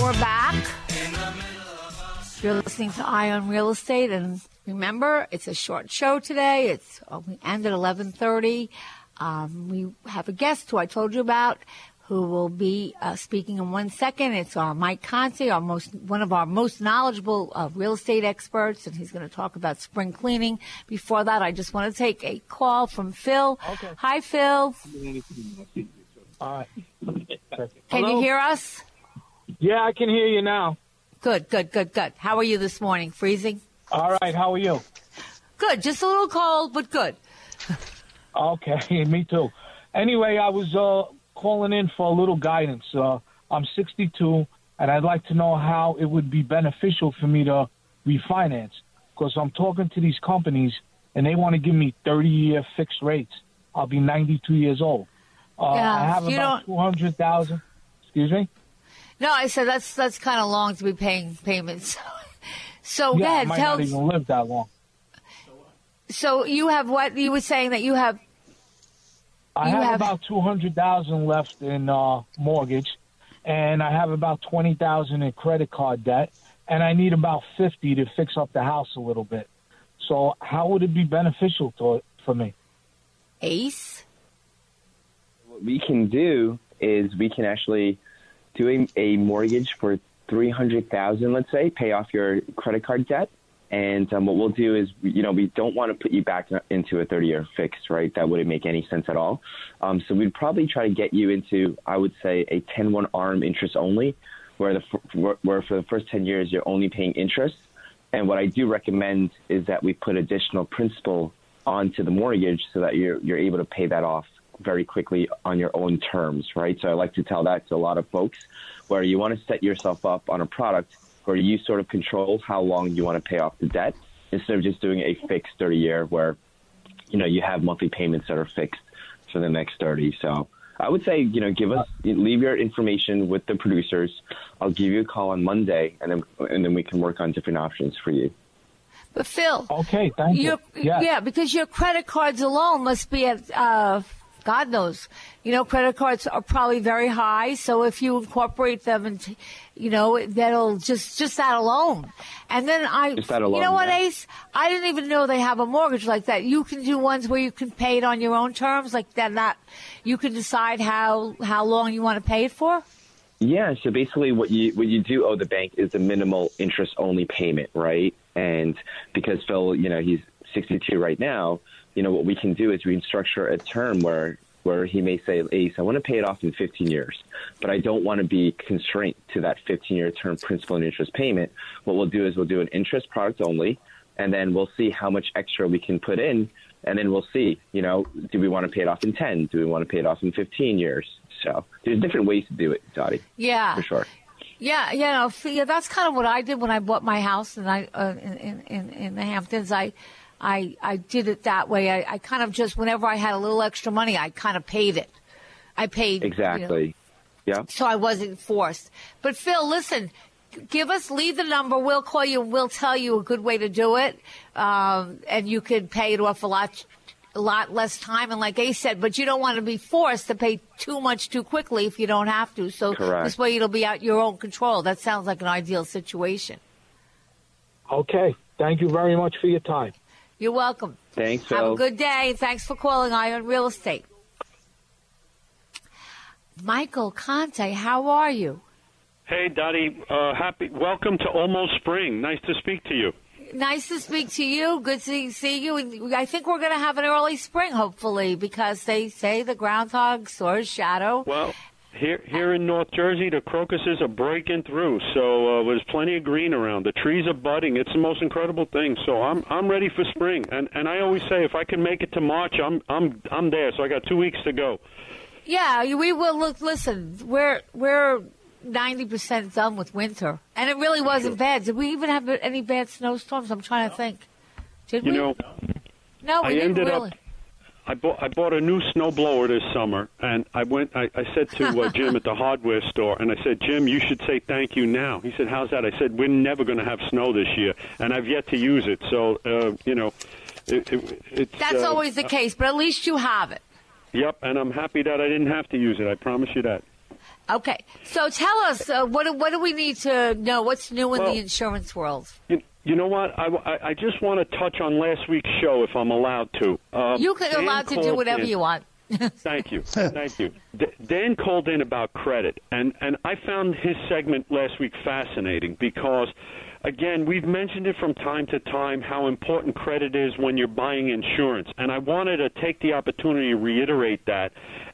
We're back. You're listening to Eye on Real Estate, and remember, it's a short show today. It's uh, we end at 11:30. Um, we have a guest who I told you about, who will be uh, speaking in one second. It's our Mike Conti, our most one of our most knowledgeable uh, real estate experts, and he's going to talk about spring cleaning. Before that, I just want to take a call from Phil. Okay. Hi, Phil. All right. Can you hear us? Yeah, I can hear you now. Good, good, good, good. How are you this morning? Freezing? All right, how are you? Good. Just a little cold, but good. Okay, me too. Anyway, I was uh, calling in for a little guidance. Uh, I'm 62, and I'd like to know how it would be beneficial for me to refinance because I'm talking to these companies, and they want to give me 30-year fixed rates. I'll be 92 years old. Uh, Yeah, I have about 200,000. Excuse me. No, I said that's that's kind of long to be paying payments. So go yeah, I ahead, might tell. not even live that long. So you have what you were saying that you have. I You have, have- about two hundred thousand left in uh, mortgage, and I have about twenty thousand in credit card debt, and I need about fifty to fix up the house a little bit. So, how would it be beneficial to for me? Ace. We can do is we can actually do a, a mortgage for three hundred thousand, let's say, pay off your credit card debt. And um, what we'll do is, you know, we don't want to put you back into a 30-year fix, right? That wouldn't make any sense at all. Um, so we'd probably try to get you into, I would say, a 10-1 arm interest only, where the where for the first 10 years you're only paying interest. And what I do recommend is that we put additional principal onto the mortgage so that you're you're able to pay that off very quickly on your own terms, right? So I like to tell that to a lot of folks where you want to set yourself up on a product where you sort of control how long you want to pay off the debt instead of just doing a fixed 30 year where you know you have monthly payments that are fixed for the next 30. So I would say, you know, give us leave your information with the producers. I'll give you a call on Monday and then and then we can work on different options for you. But Phil. Okay, thank you. Yes. Yeah, because your credit cards alone must be at. Uh, God knows, you know, credit cards are probably very high. So if you incorporate them, and you know, that'll just just that alone. And then I, Just that you know what, yeah. Ace? I didn't even know they have a mortgage like that. You can do ones where you can pay it on your own terms, like that. Not you can decide how how long you want to pay it for. Yeah, so basically what you what you do owe the bank is a minimal interest only payment, right? And because Phil, you know, he's 62 right now, you know, what we can do is we can structure a term where where he may say, Ace, I want to pay it off in 15 years, but I don't want to be constrained to that 15 year term principal and interest payment. What we'll do is we'll do an interest product only, and then we'll see how much extra we can put in, and then we'll see, you know, do we want to pay it off in 10? Do we want to pay it off in 15 years? So there's different ways to do it, Dottie. Yeah. For sure. Yeah, you know, yeah, that's kind of what I did when I bought my house and I uh, in, in- in in the Hamptons. I I I did it that way. I, I kind of just whenever I had a little extra money, I kind of paid it. I paid you know, Exactly. Yeah. so I wasn't forced. But Phil, listen, give us leave the number. We'll call you. We'll tell you a good way to do it, um, and you could pay it off a lot, a lot less time. And like Ace said, but you don't want to be forced to pay too much too quickly if you don't have to. So Correct. this way, it'll be out your own control. That sounds like an ideal situation. Okay, thank you very much for your time. You're welcome. Thanks, Have Phil. a good day. Thanks for calling Eye on Real Estate. Michael Conte, how are you? Hey, Dottie. Uh, happy. Welcome to almost spring. Nice to speak to you. Nice to speak to you. Good to see you. And I think we're going to have an early spring, hopefully, because they say the groundhog soars shadow. Well, here here in North Jersey, the crocuses are breaking through. So uh, there's plenty of green around. The trees are budding. It's the most incredible thing. So I'm I'm ready for spring. And and I always say if I can make it to March, I'm I'm I'm there. So I got two weeks to go. Yeah, we will. Look, listen, we're we're ninety percent done with winter, and it really wasn't bad. Did we even have any bad snowstorms? I'm trying to think. Did You we? know, no, we I didn't ended really. up. I bought I bought a new snowblower this summer, and I went. I, I said to uh, Jim at the hardware store, and I said, Jim, you should say thank you now. He said, How's that? I said, We're never going to have snow this year, and I've yet to use it. So, uh, you know, it, it, it's. That's uh, always the case, but at least you have it. Yep, and I'm happy that I didn't have to use it. I promise you that. Okay, so tell us uh, what do- what do we need to know? What's new in Well- the insurance world? You, you know what? I, I, I just want to touch on last week's show, if I'm allowed to. Um, you can Dan allowed to do whatever in- you want. Thank you, thank you. D- Dan called in about credit, and and I found his segment last week fascinating because, again, we've mentioned it from time to time how important credit is when you're buying insurance, and I wanted to take the opportunity to reiterate that.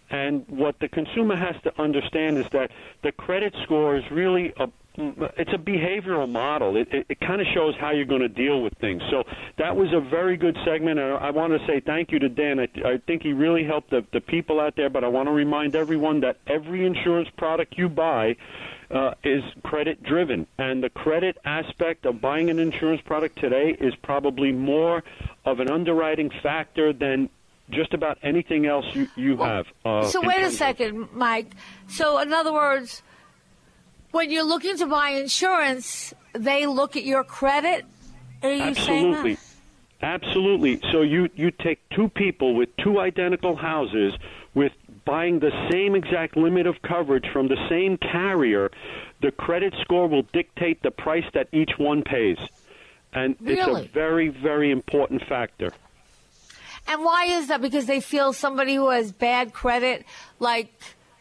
And what the consumer has to understand is that the credit score is really a it's a behavioral model. It, it, it kind of shows how you're going to deal with things. So that was a very good segment, and I want to say thank you to Dan. I, I think he really helped the, the people out there. But I want to remind everyone that every insurance product you buy uh, is credit driven, and the credit aspect of buying an insurance product today is probably more of an underwriting factor than just about anything else you, you have. Uh, so wait a second, Mike. So in other words, when you're looking to buy insurance, they look at your credit. Are you saying that? Absolutely. Absolutely. So you you take two people with two identical houses with buying the same exact limit of coverage from the same carrier, the credit score will dictate the price that each one pays. And it's a very very important factor. And why is that? Because they feel somebody who has bad credit, like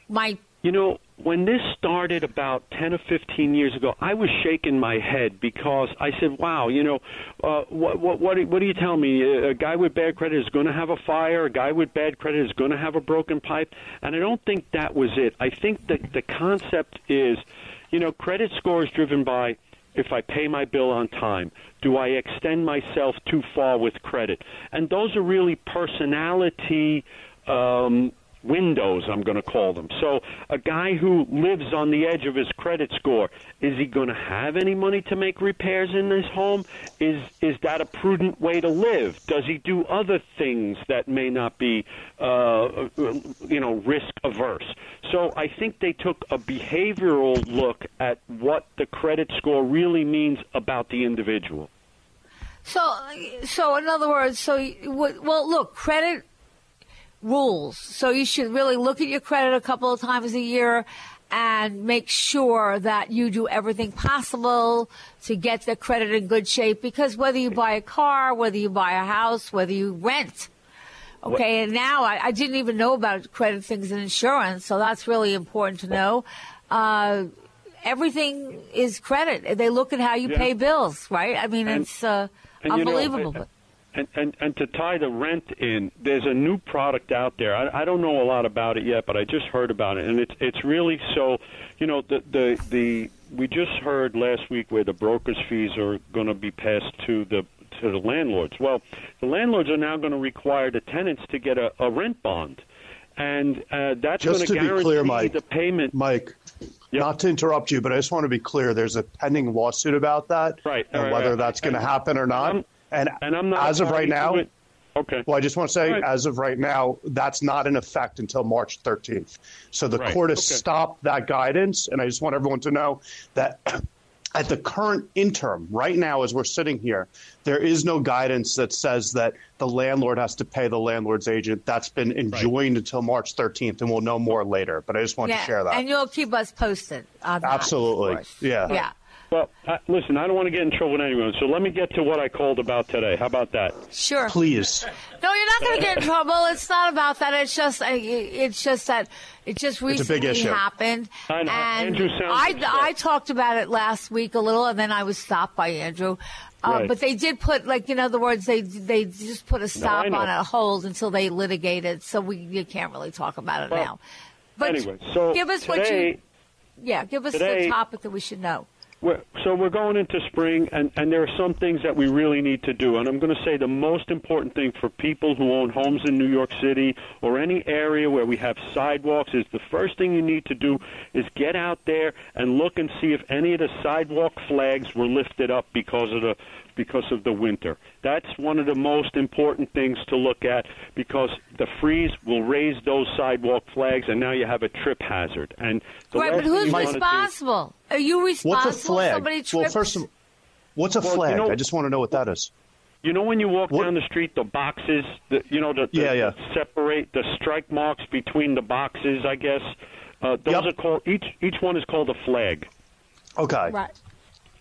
my You know, when this started about 10 or 15 years ago, I was shaking my head because I said, wow, you know, uh, what, what, what, what do you tell me? A guy with bad credit is going to have a fire. A guy with bad credit is going to have a broken pipe. And I don't think that was it. I think that the concept is, you know, credit score is driven by if I pay my bill on time? Do I extend myself too far with credit? And those are really personality um, windows, I'm going to call them. So a guy who lives on the edge of his credit score, is he going to have any money to make repairs in his home? Is is that a prudent way to live? Does he do other things that may not be, uh, you know, risk averse? So I think they took a behavioral look at what the credit score really means about the individual. So, so in other words, so well, look, credit rules. So you should really look at your credit a couple of times a year and make sure that you do everything possible to get the credit in good shape. Because whether you buy a car, whether you buy a house, whether you rent, okay, and now I, I didn't even know about credit things and insurance, so that's really important to know. Uh, everything is credit. They look at how you Yeah. pay bills, right? I mean, And- it's uh, and, you know, unbelievable. And- And, and to tie the rent in, there's a new product out there. I, I don't know a lot about it yet, but I just heard about it, and it's it's really so. You know, the the the we just heard last week where the brokers' fees are going to be passed to the to the landlords. Well, the landlords are now going to require the tenants to get a, a rent bond, and uh, that's going Just to be clear, Mike, the payment. Mike, not to interrupt you, but I just want to be clear. There's a pending lawsuit about that, Right, and right, whether right. that's going to happen or not. I'm- and and I'm not as of right now, it. Okay. well, I just want to say, Right. as of right now, that's not in effect until March 13th. So the Right, court has okay. stopped that guidance, and I just want everyone to know that. At the current interim, right now, as we're sitting here, there is no guidance that says that the landlord has to pay the landlord's agent. That's been enjoined until March 13th, and we'll know more later. But I just wanted to share that. And you'll keep us posted on that. Absolutely. course. Yeah. Yeah. Well, uh, listen, I don't want to get in trouble with anyone, so let me get to what I called about today. How about that? Sure. Please. No, you're not going to get in trouble. It's not about that. It's just, uh, it's just that it just It's a big recently issue. happened. I know. And Andrew sounds I, upset. I talked about it last week a little, and then I was stopped by Andrew. Uh, Right. But they did put, like, in other words, they they just put a stop I know. on it, a hold until they litigated. So we you can't really talk about it Well, now. But anyway, so give us what today, you, yeah, give us today- the topic that we should know. We're, so we're going into spring, and, and there are some things that we really need to do. And I'm going to say the most important thing for people who own homes in New York City or any area where we have sidewalks is the first thing you need to do is get out there and look and see if any of the sidewalk flags were lifted up because of the because of the winter. That's one of the most important things to look at because the freeze will raise those sidewalk flags, and now you have a trip hazard. And the Right, but who's you wanna do- responsible? Are you responsible? What's a if flag? Somebody trips? Well, first of what's a Well, you flag? know- I just want to know what that is. You know when you walk What- down the street, the boxes, the, you know, the, the Yeah, yeah. separate the strike marks between the boxes. I guess uh, those Yep. are called each. Each one is called a flag. Okay. Right.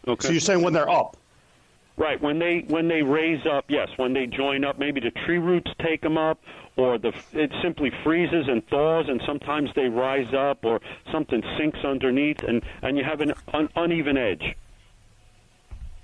Okay. So you're saying when they're up? Right when they when they raise up, yes, when they join up, maybe the tree roots take them up, or the it simply freezes and thaws, and sometimes they rise up, or something sinks underneath, and and you have an un, uneven edge.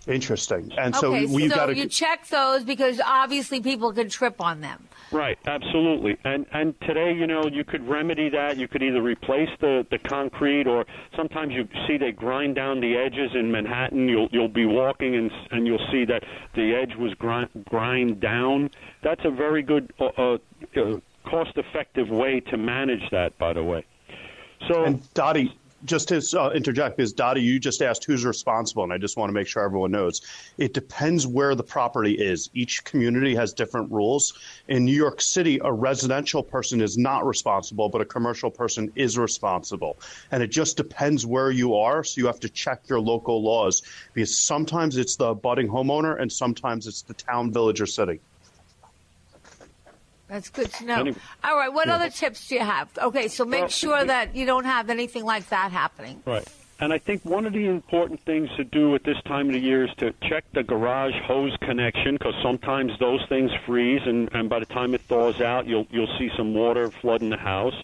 Interesting. And so okay, we've so got to. you check those because obviously people can trip on them. Right, absolutely. And and today, you know, you could remedy that. You could either replace the the concrete, or sometimes you see they grind down the edges in Manhattan. You'll you'll be walking and and you'll see that the edge was grind grind down. That's a very good, uh, uh, uh, cost-effective way to manage that. By the way, so And Dottie, just to uh, interject, because Dottie, you just asked who's responsible, and I just want to make sure everyone knows. It depends where the property is. Each community has different rules. In New York City, a residential person is not responsible, but a commercial person is responsible. And it just depends where you are, so you have to check your local laws, because sometimes it's the budding homeowner, and sometimes it's the town, village, or city. That's good to know. Anyway. All right, what other tips do you have? Okay, so make Well, sure that you don't have anything like that happening. Right. And I think one of the important things to do at this time of the year is to check the garage hose connection because sometimes those things freeze, and, and by the time it thaws out, you'll you'll see some water flooding the house.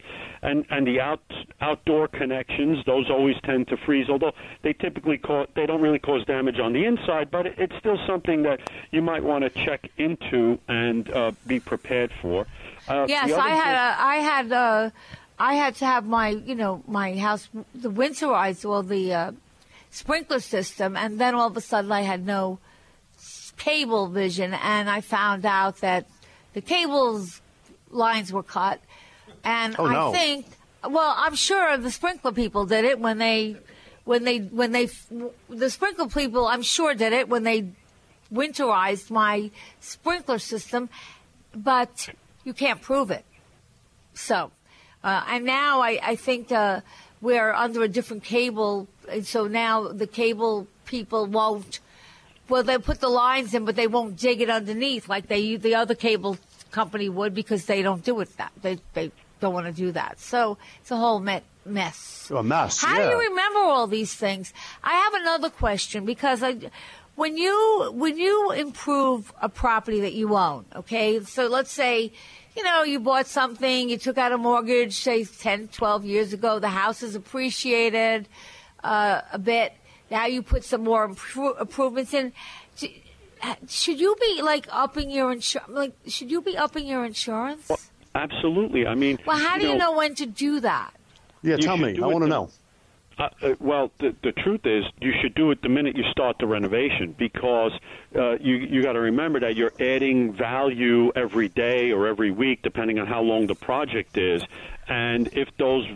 And and the out outdoor connections, those always tend to freeze. Although they typically cause, they don't really cause damage on the inside, but it's still something that you might want to check into and uh, be prepared for. Uh, Yes, I had a, I had uh I had to have my you know my house the winterized well the uh, sprinkler system, and then all of a sudden I had no Cablevision, and I found out that the cables lines were cut, and Oh, no. I think well I'm sure the sprinkler people did it when they when they when they the sprinkler people I'm sure did it when they winterized my sprinkler system, but you can't prove it. So, uh, and now I, I think uh, we're under a different cable, and so now the cable people won't. Well, they put the lines in, but they won't dig it underneath like they the other cable company would because they don't do it that they they don't want to do that. So it's a whole me- mess. A mess. How yeah. do you remember all these things? I have another question because I, when you when you improve a property that you own, okay, so let's say, you know, you bought something, you took out a mortgage, say 10, 12 years ago, the house is appreciated uh, a bit. Now you put some more impro- improvements in. Should you be like upping your insurance? Like, should you be upping your insurance? Absolutely. I mean, Well, how do you know when to do that? Yeah, tell me. I want to know. Uh, uh, well, the, the truth is, you should do it the minute you start the renovation because uh, you you got to remember that you're adding value every day or every week, depending on how long the project is. And if those,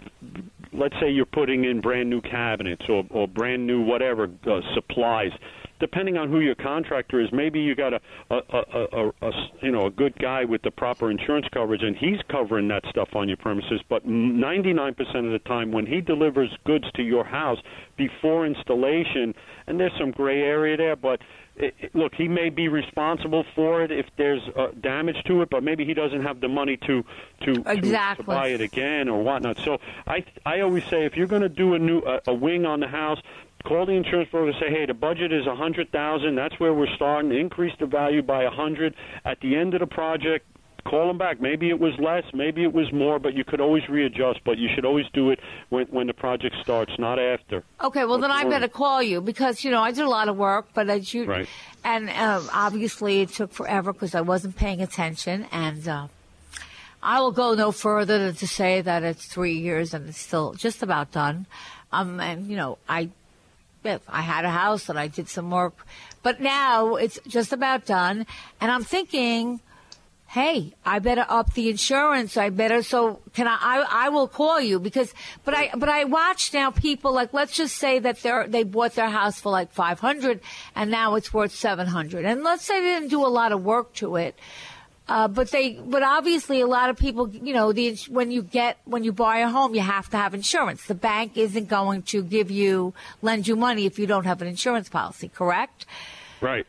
let's say, you're putting in brand new cabinets or, or brand new whatever uh, supplies, depending on who your contractor is, maybe you got a, a, a, a, a, you know a good guy with the proper insurance coverage, and he's covering that stuff on your premises. But 99% of the time, when he delivers goods to your house before installation, and there's some gray area there, but it, it- look, he may be responsible for it if there's uh, damage to it, but maybe he doesn't have the money to to, to- to, buy it again or whatnot. So I I always say if you're going to do a new a, a wing on the house, call the insurance broker and say, hey, the budget is a hundred thousand. That's where we're starting. Increase the value by a hundred. At the end of the project, call them back. Maybe it was less, maybe it was more, but you could always readjust. But you should always do it when when the project starts, not after. Okay, well then I better call you because you know I did a lot of work, but as you Right. and uh, obviously it took forever because I wasn't paying attention, and uh, I will go no further than to say that it's three years and it's still just about done. Um, and you know I. I had a house and I did some work, but now it's just about done. And I'm thinking, hey, I better up the insurance. I better, so can I, I, I will call you because, but I, but I watch now people like, let's just say that they're, they bought their house for like 500 and now it's worth 700. And let's say they didn't do a lot of work to it. Uh, but they, but obviously a lot of people, you know, the, when you get, when you buy a home, you have to have insurance. The bank isn't going to give you, lend you money if you don't have an insurance policy, correct? Right.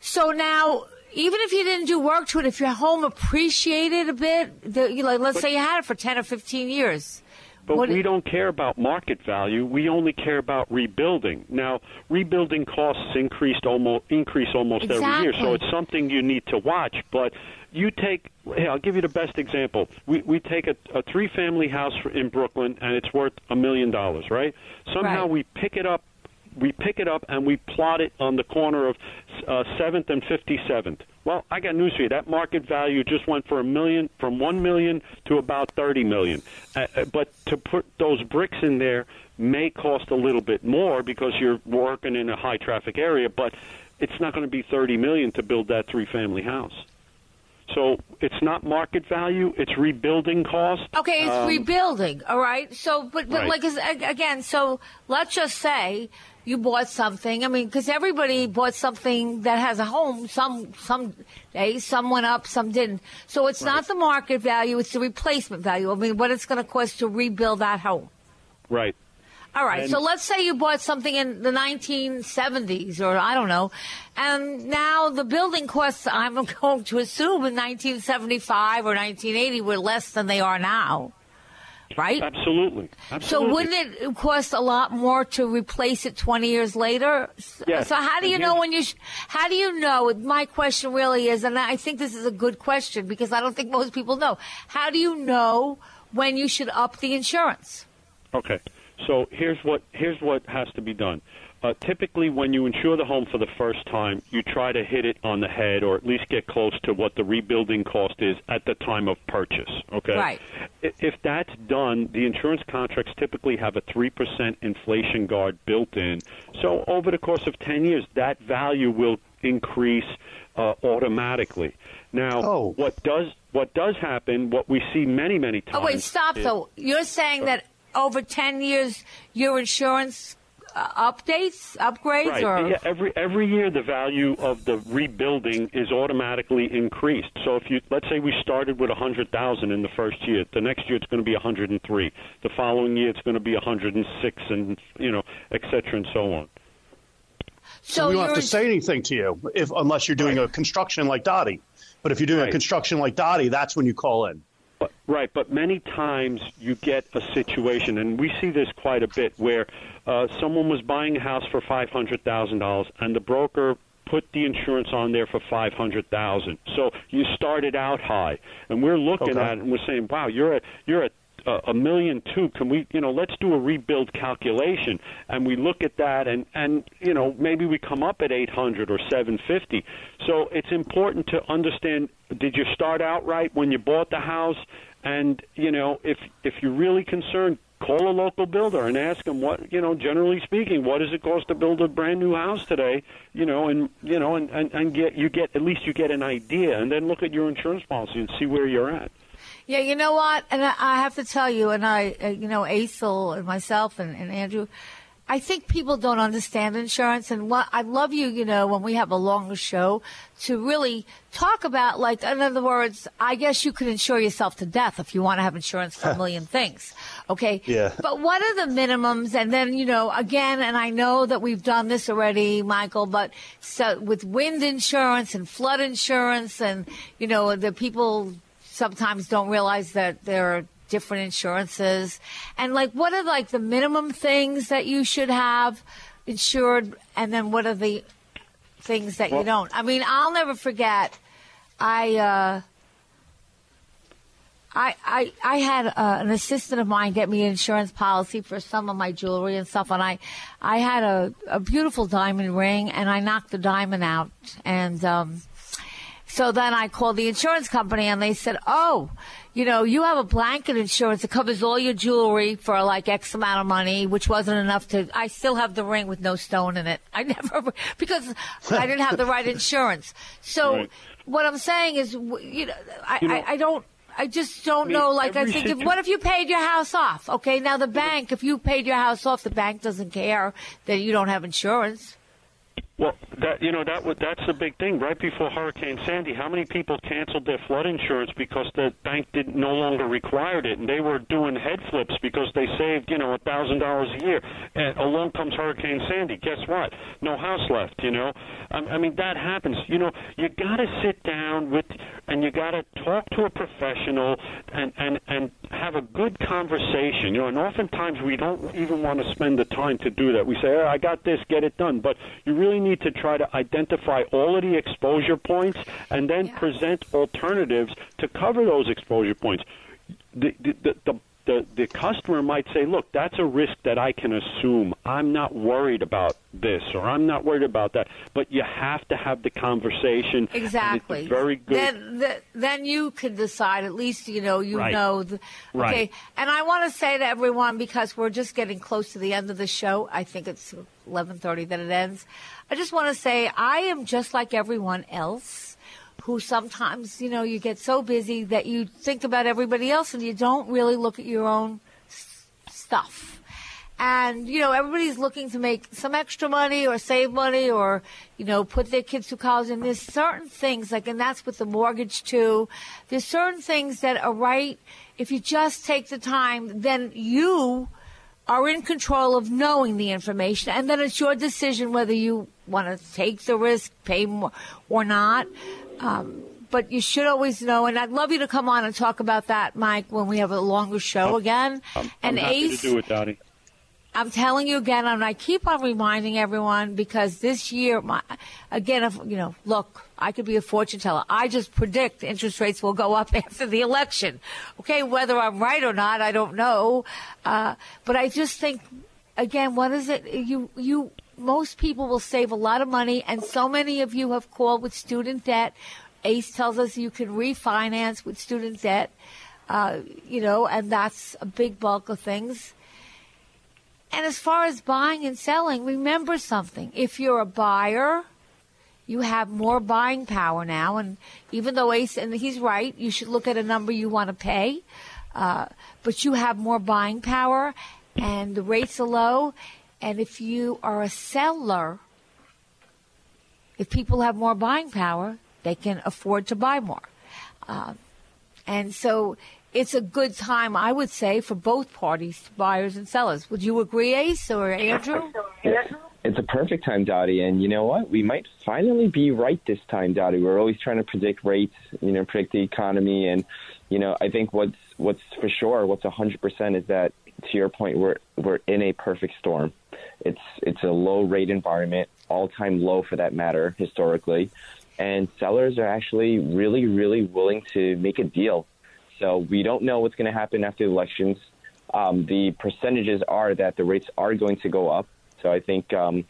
So now, even if you didn't do work to it, if your home appreciated a bit, the, you know, let's say you had it for 10 or 15 years. But What- we don't care about market value. We only care about rebuilding. Now, rebuilding costs increased almost increase almost every year, so it's something you need to watch. But you take, hey, I'll give you the best example. We we take a, a three family house in Brooklyn, and it's worth a million dollars, right? Somehow Right. we pick it up. We pick it up and we plot it on the corner of uh, 7th and 57th. Well, I got news for you. That market value just went for a million, from one million to about thirty million. Uh, uh, but to put those bricks in there may cost a little bit more because you're working in a high traffic area, but it's not going to be thirty million to build that three family house. So it's not market value; it's rebuilding cost. Okay, it's Um, rebuilding, all right? So, but, but Right. like, again, so let's just say you bought something. I mean, because everybody bought something that has a home. Some, some days, some went up, some didn't. So it's not the market value, it's the replacement value. I mean, what it's going to cost to rebuild that home. Right. All right. And- so let's say you bought something in the 1970s or I don't know. And now the building costs, I'm going to assume in 1975 or 1980 were less than they are now. Right? Absolutely. Absolutely. So wouldn't it cost a lot more to replace it 20 years later? Yes. So how do you And know here's- when you, sh- how do you know, my question really is, and I think this is a good question because I don't think most people know, how do you know when you should up the insurance? Okay. So here's what here's what has to be done. Uh, typically, when you insure the home for the first time, you try to hit it on the head, or at least get close to what the rebuilding cost is at the time of purchase. Okay. Right. If that's done, the insurance contracts typically have a three percent inflation guard built in. So over the course of ten years, that value will increase uh, automatically. Now, Oh. what does what does happen? What we see many many times. Oh, wait, stop is- though. You're saying that over 10 years, your insurance uh, updates, upgrades, Right. or Yeah, every every year the value of the rebuilding is automatically increased. So if you let's say we started with a hundred thousand in the first year, the next year it's going to be a hundred and three. The following year it's going to be a hundred and six, and you know, et cetera, and so on. so we don't have your to say anything to you if unless you're doing a construction like Dottie. But if you're doing a construction like Dottie, that's when you call in. But, right, but many times you get a situation, and we see this quite a bit, where uh, someone was buying a house for five hundred thousand dollars, and the broker put the insurance on there for five hundred thousand. So you started out high, and we're looking Okay. at it and we're saying, "Wow, you're at you're at uh, a million two. Can we, you know, let's do a rebuild calculation?" And we look at that, and and you know, maybe we come up at eight hundred or seven fifty. So it's important to understand: Did you start out right when you bought the house? And you know, if if you're really concerned, call a local builder and ask them what you know. Generally speaking, what does it cost to build a brand new house today? You know, and you know, and and, and get you get at least you get an idea, and then look at your insurance policy and see where you're at. Yeah, you know what? And I, I have to tell you, and I, uh, you know, Aisel and myself and, and Andrew, I think people don't understand insurance. And what I love you, you know, when we have a longer show to really talk about, like, in other words, I guess you could insure yourself to death if you want to have insurance for a million things. Okay. Yeah. But what are the minimums? And then, you know, again, and I know that we've done this already, Michael, but so with wind insurance and flood insurance and, you know, the people sometimes don't realize that there are different insurances, and like what are like the minimum things that you should have insured, and then what are the things that you don't? I mean, I'll never forget. I. Uh, I, I, I had uh, an assistant of mine get me an insurance policy for some of my jewelry and stuff, and I, I had a, a beautiful diamond ring, and I knocked the diamond out, and um, so then I called the insurance company, and they said, "Oh, you know, you have a blanket insurance that covers all your jewelry for like X amount of money, which wasn't enough to. I still have the ring with no stone in it. I never because I didn't have the right insurance. So." Right. What I'm saying is, you know, I, You know, I, I don't I just don't I mean, know. Like, I think, if, what if you paid your house off? Okay, now the bank, if you paid your house off, the bank doesn't care that you don't have insurance. Well, that you know that that's the big thing. Right before Hurricane Sandy, how many people canceled their flood insurance because the bank did no longer required it, and they were doing head flips because they saved you know a thousand dollars a year. And along comes Hurricane Sandy. Guess what? No house left. You know, I, I mean that happens. You know, you got to sit down with and you got to talk to a professional and and and have a good conversation. You know, and oftentimes we don't even want to spend the time to do that. We say, oh, "I got this, get it done," but you really need to try to identify all of the exposure points and then present alternatives to cover those exposure points. The, the, the, the the, the customer might say, look, that's a risk that I can assume. I'm not worried about this or I'm not worried about that. But you have to have the conversation. Exactly. very good. Then, th- then you can decide. At least you know you Right. know. The, Right. Okay. And I want to say to everyone because we're just getting close to the end of the show. I think it's 11:30 that it ends. I just want to say I am just like everyone else. Who sometimes, you know, you get so busy that you think about everybody else and you don't really look at your own s- stuff. And, you know, everybody's looking to make some extra money or save money or, you know, put their kids through college. And there's certain things, like, and that's with the mortgage too. There's certain things that are right. If you just take the time, then you are in control of knowing the information. And then it's your decision whether you want to take the risk, pay more or not. Um, but you should always know, and I'd love you to come on and talk about that, Mike, when we have a longer show again. I'm, and I'm Ace, do it, Dottie. I'm telling you again, and I keep on reminding everyone because this year, my, again, if you know, look, I could be a fortune teller. I just predict interest rates will go up after the election. Okay, whether I'm right or not, I don't know. Uh, but I just think, again, what is it? You, you, most people will save a lot of money, and so many of you have called with student debt. Ace tells us you can refinance with student debt, uh, you know, and that's a big bulk of things. And as far as buying and selling, remember something. If you're a buyer, you have more buying power now. And even though Ace, and he's right, you should look at a number you want to pay. Uh, but you have more buying power and the rates are low. And if you are a seller, if people have more buying power, they can afford to buy more. Uh, and so it's a good time, I would say, for both parties, buyers and sellers. Would you agree, Ace or Andrew? It's a perfect time, Dottie. And you know what? We might finally be right this time, Dottie. We're always trying to predict rates, you know, predict the economy. And, you know, I think what's, what's for sure, what's 100% is that, to your point, we're, we're in a perfect storm. It's, it's a low rate environment, all time low for that matter, historically. And sellers are actually really, really willing to make a deal. So we don't know what's going to happen after the elections. Um, the percentages are that the rates are going to go up. So I think, um,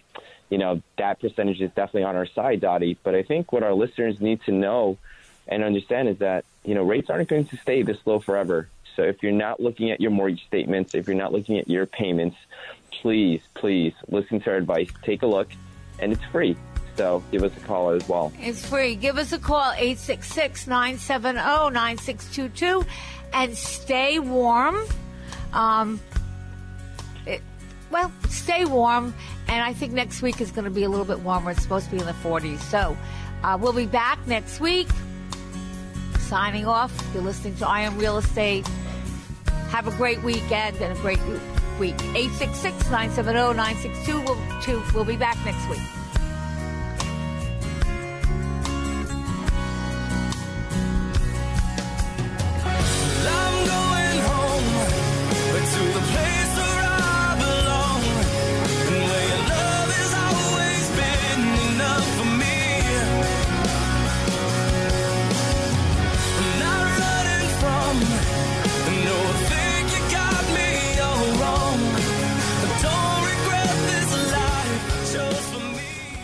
you know, that percentage is definitely on our side, Dottie. But I think what our listeners need to know and understand is that, you know, rates aren't going to stay this low forever. So if you're not looking at your mortgage statements, if you're not looking at your payments, please, please listen to our advice. Take a look, and it's free. So give us a call as well. It's free. Give us a call, 866 970 9622, and stay warm. Um, it, well, stay warm. And I think next week is going to be a little bit warmer. It's supposed to be in the 40s. So uh, we'll be back next week. Signing off. You're listening to Eye on Real Estate. Have a great weekend and a great week. 866 970 9622. We'll be back next week.